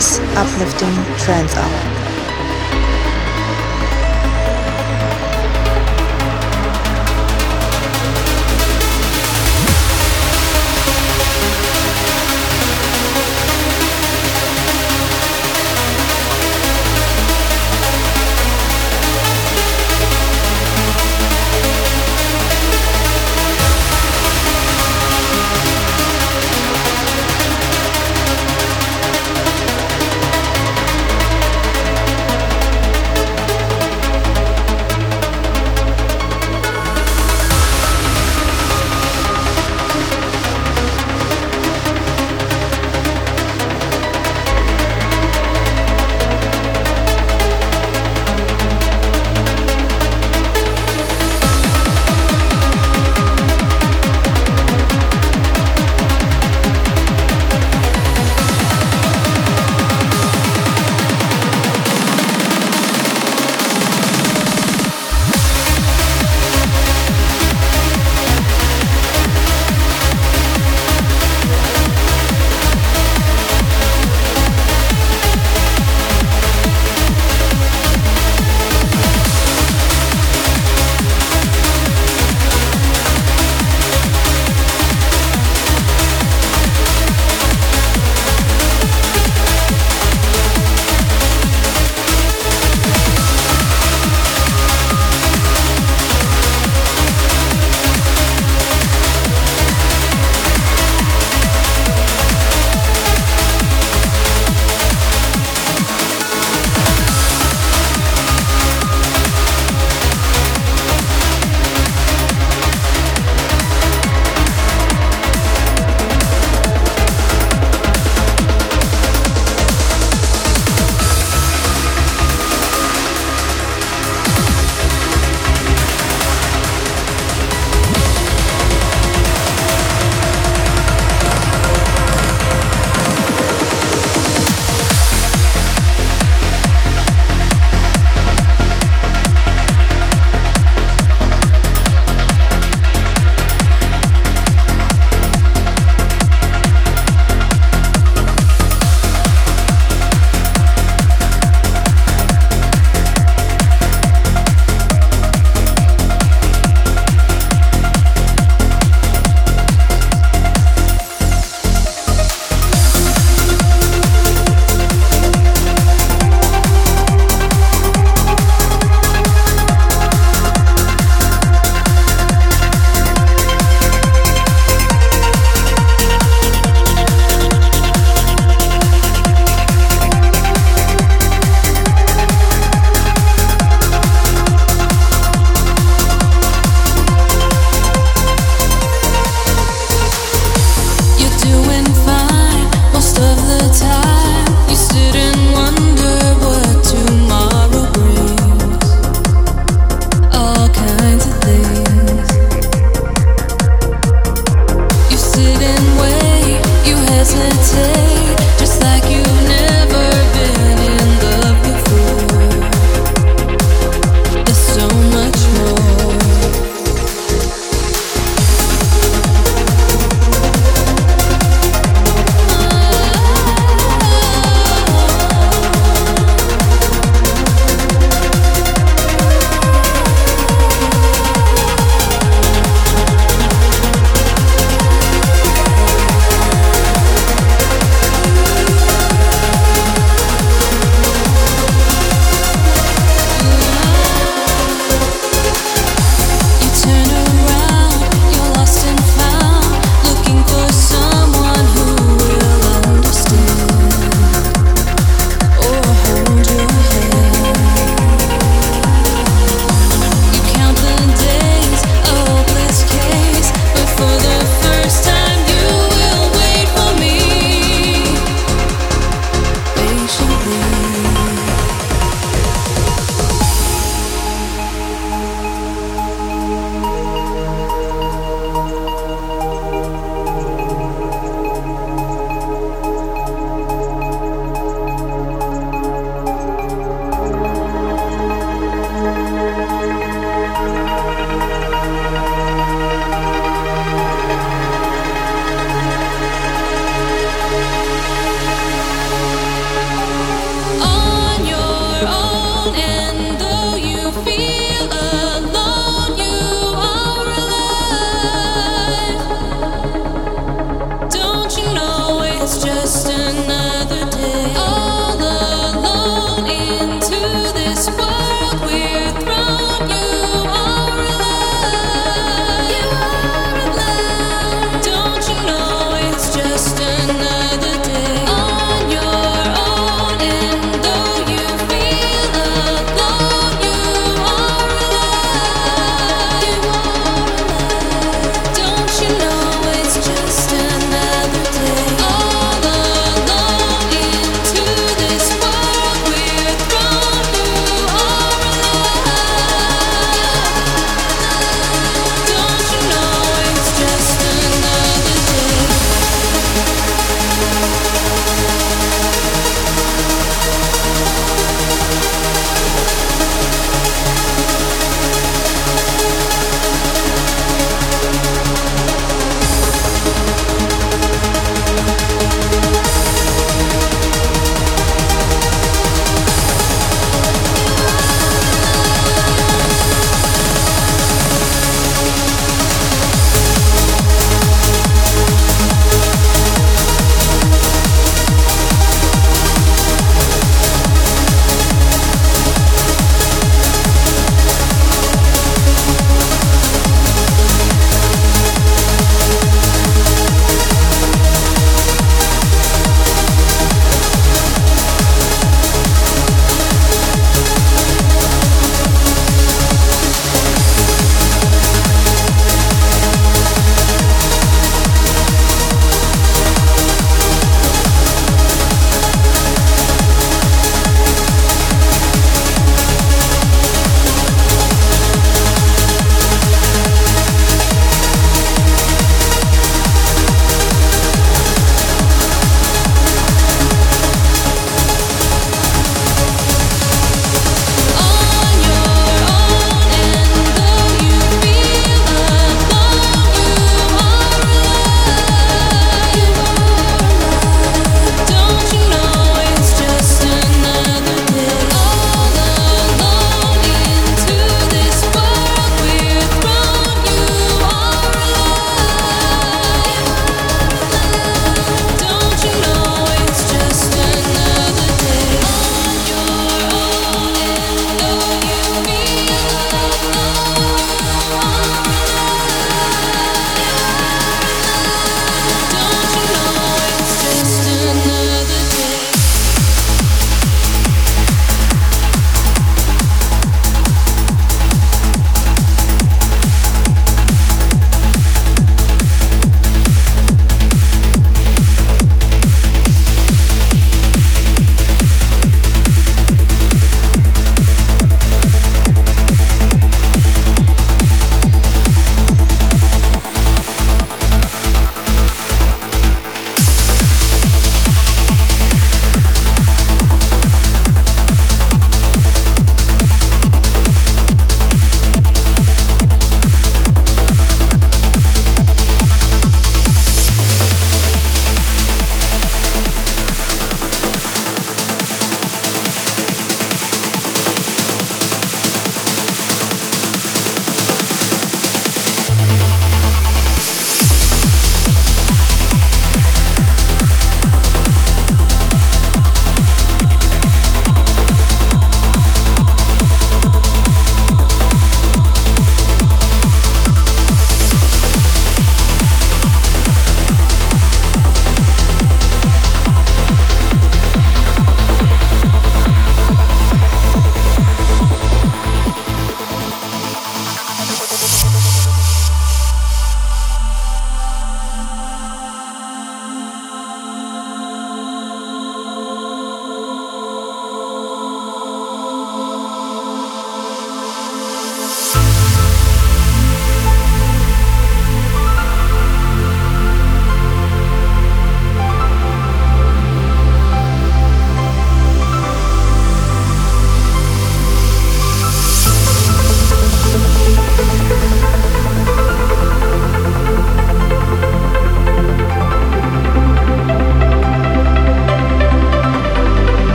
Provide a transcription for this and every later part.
Kuno's uplifting trance hour.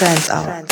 Uplifting Trance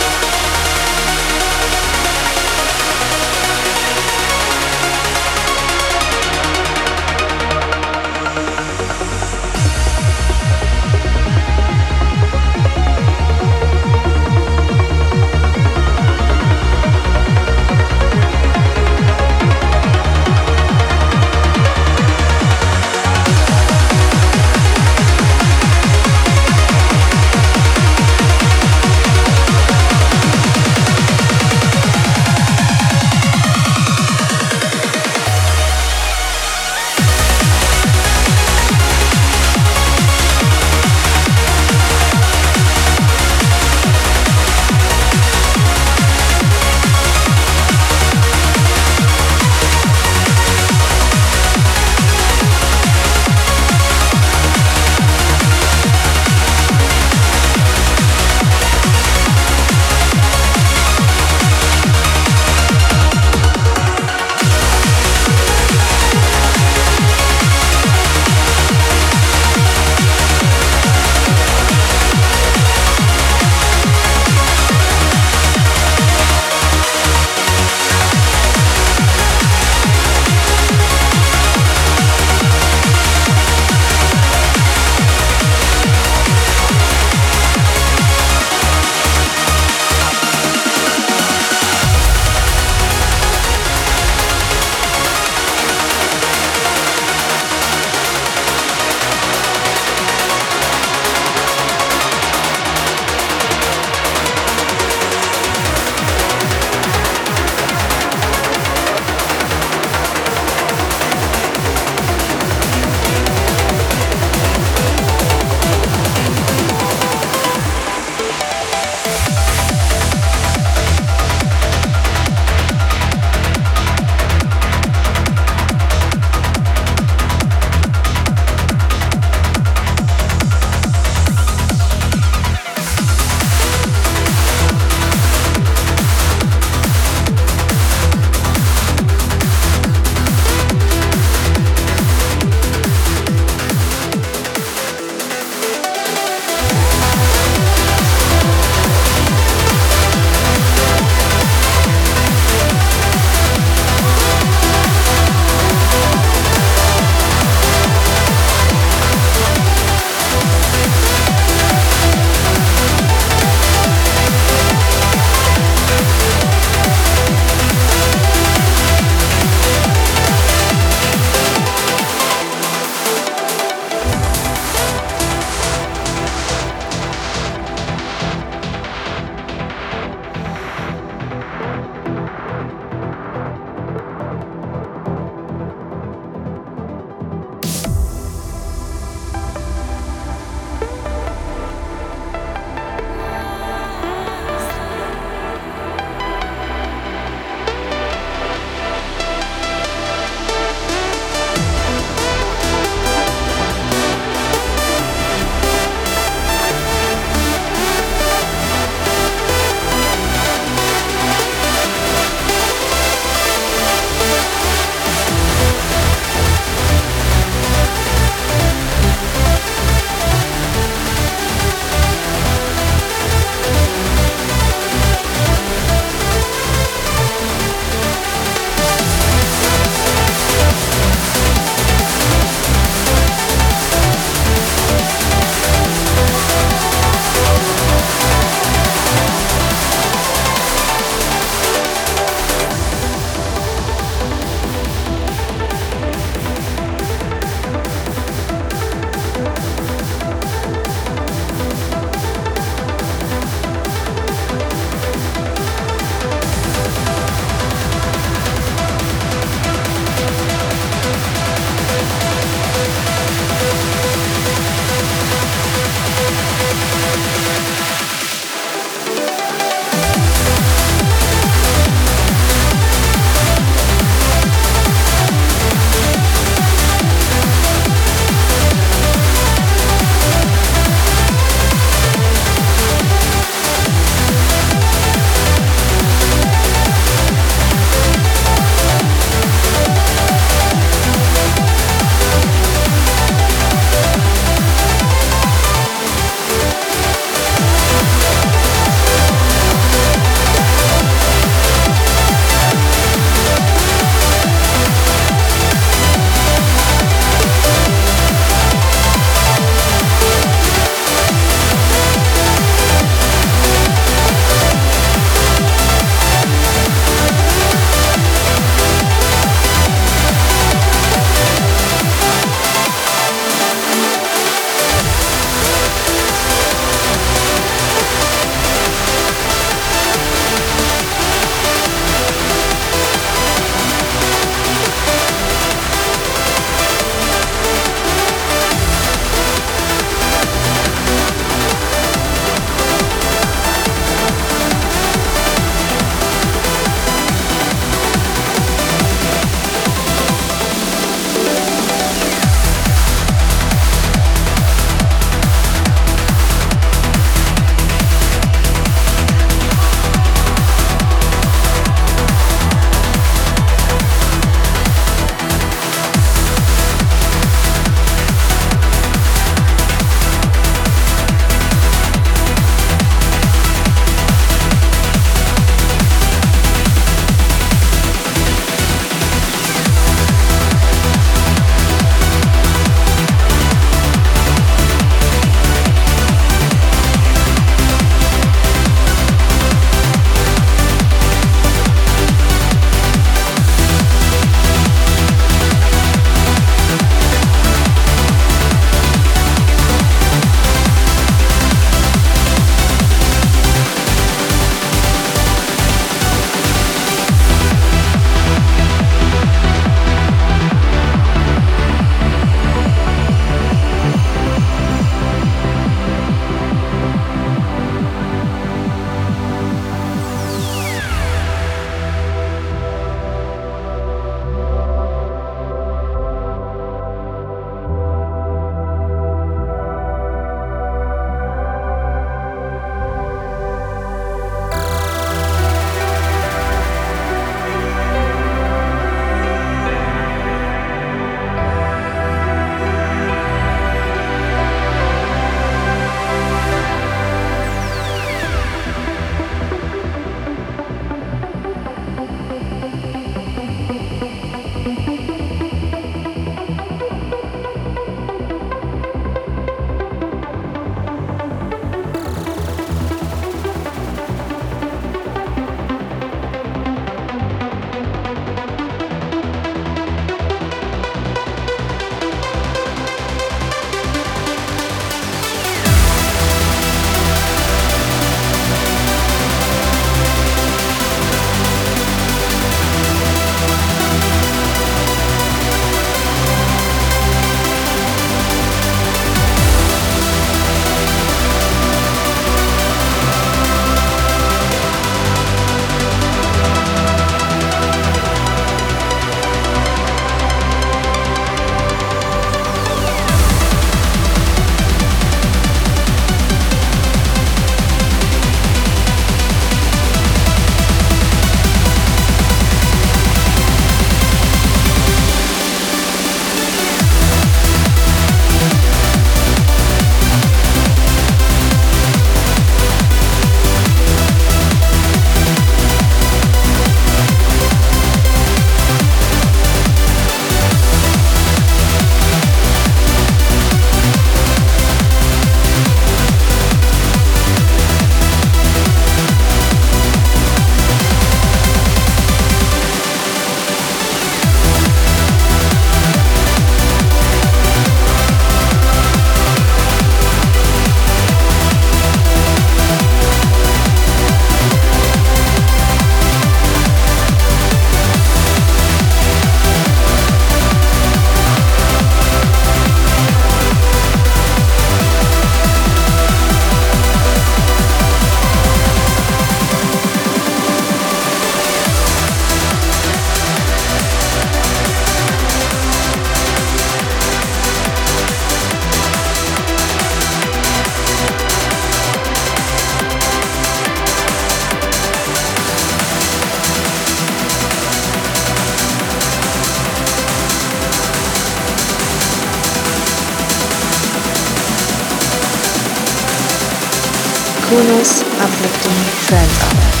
Kuno's uplifting trance hour.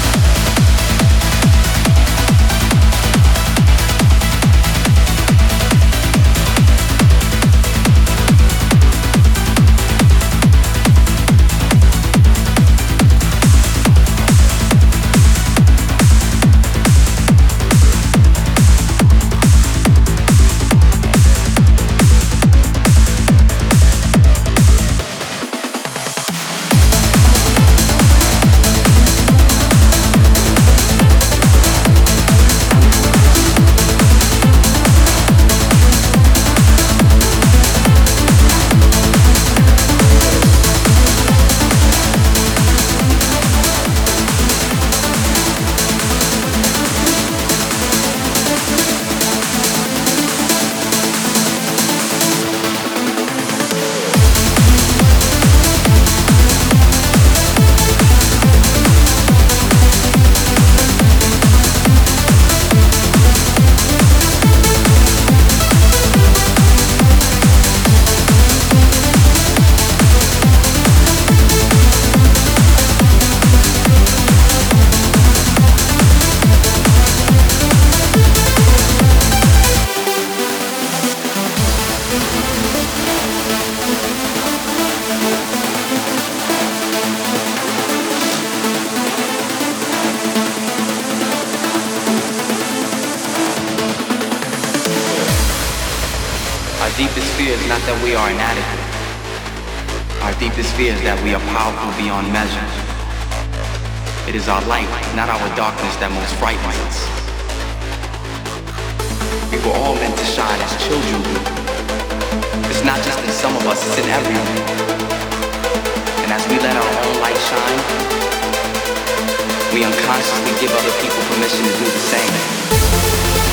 Our deepest fear is that we are powerful beyond measure. It is our light, not our darkness, that most frightens us. We were all meant to shine as children. do. It's not just in some of us, it's in everyone. And as we let our own light shine, we unconsciously give other people permission to do the same.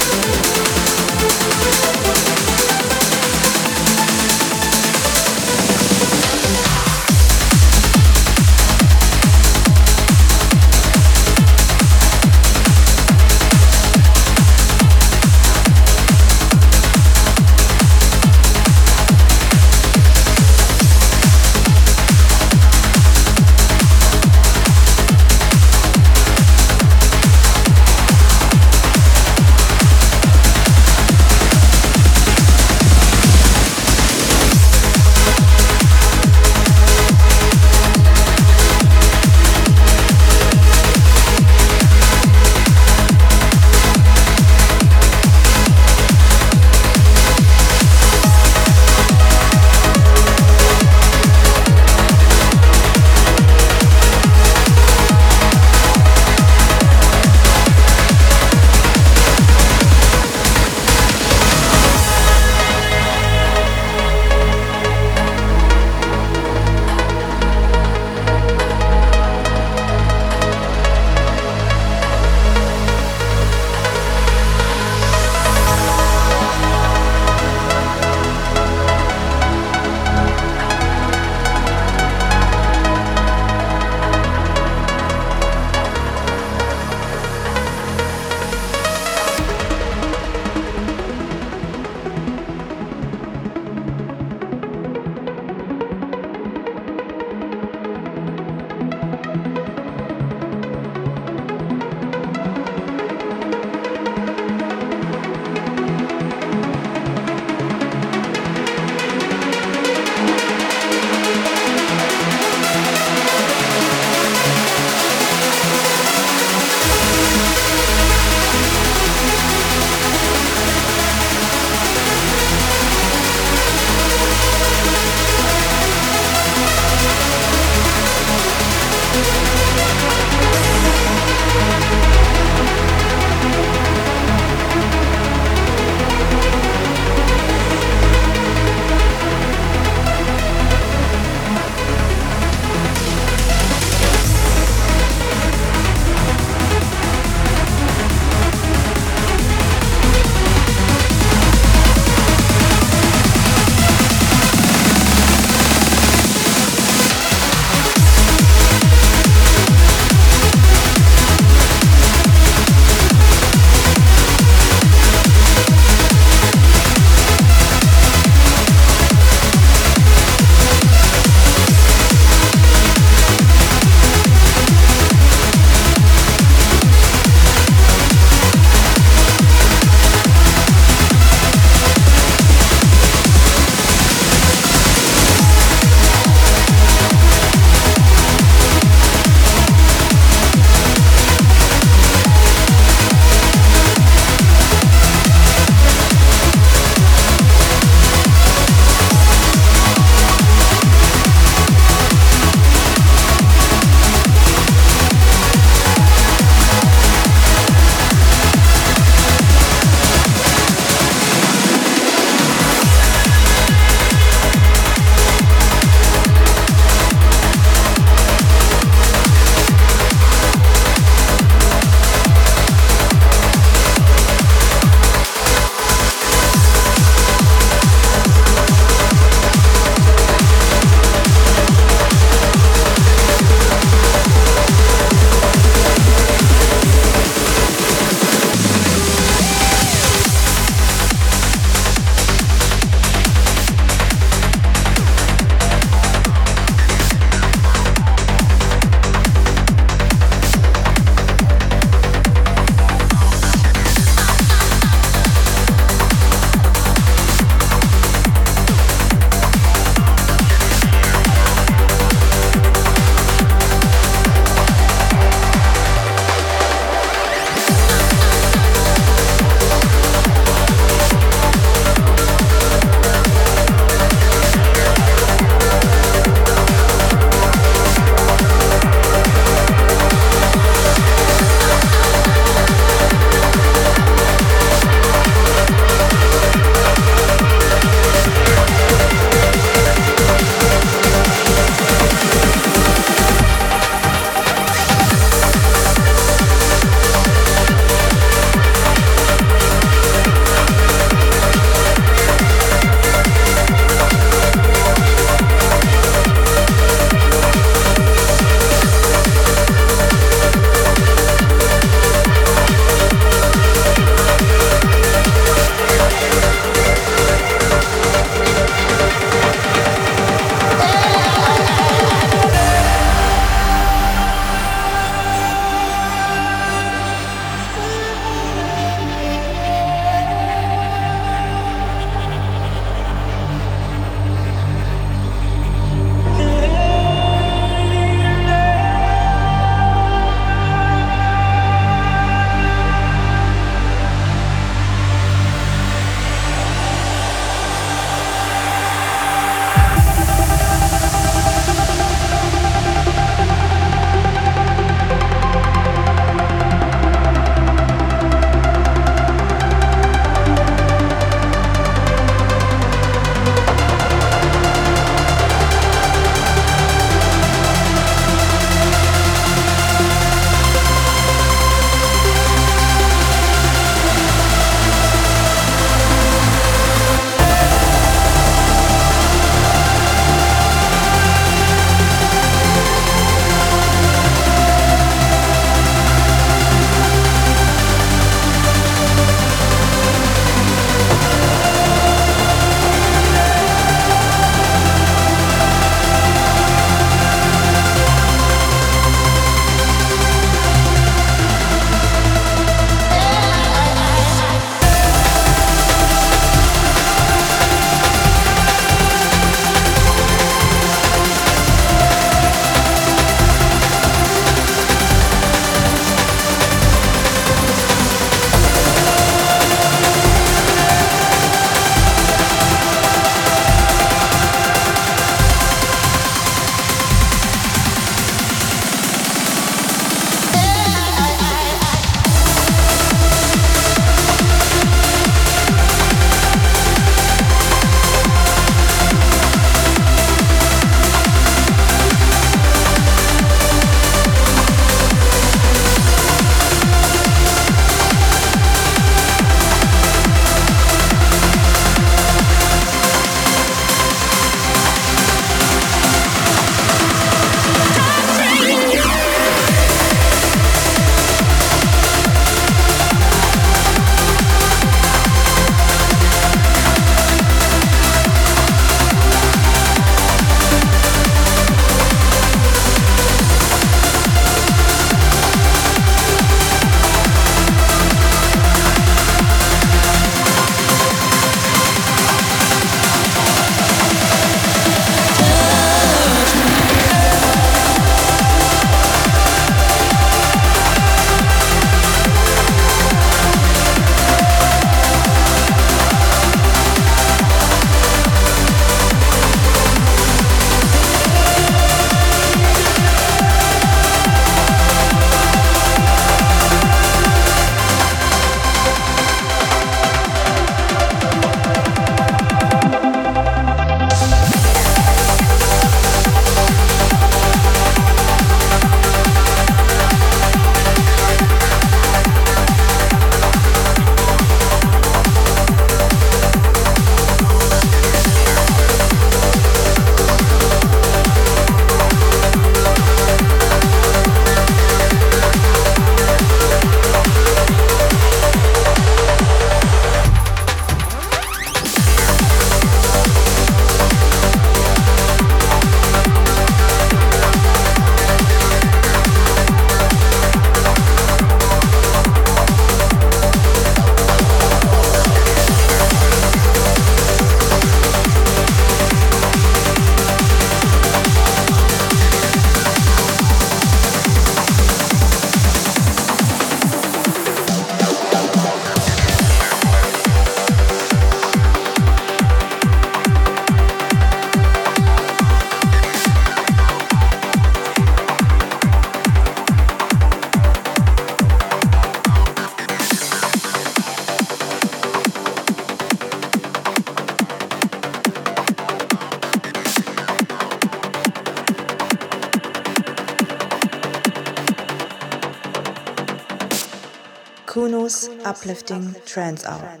Uplifting Trance Hour.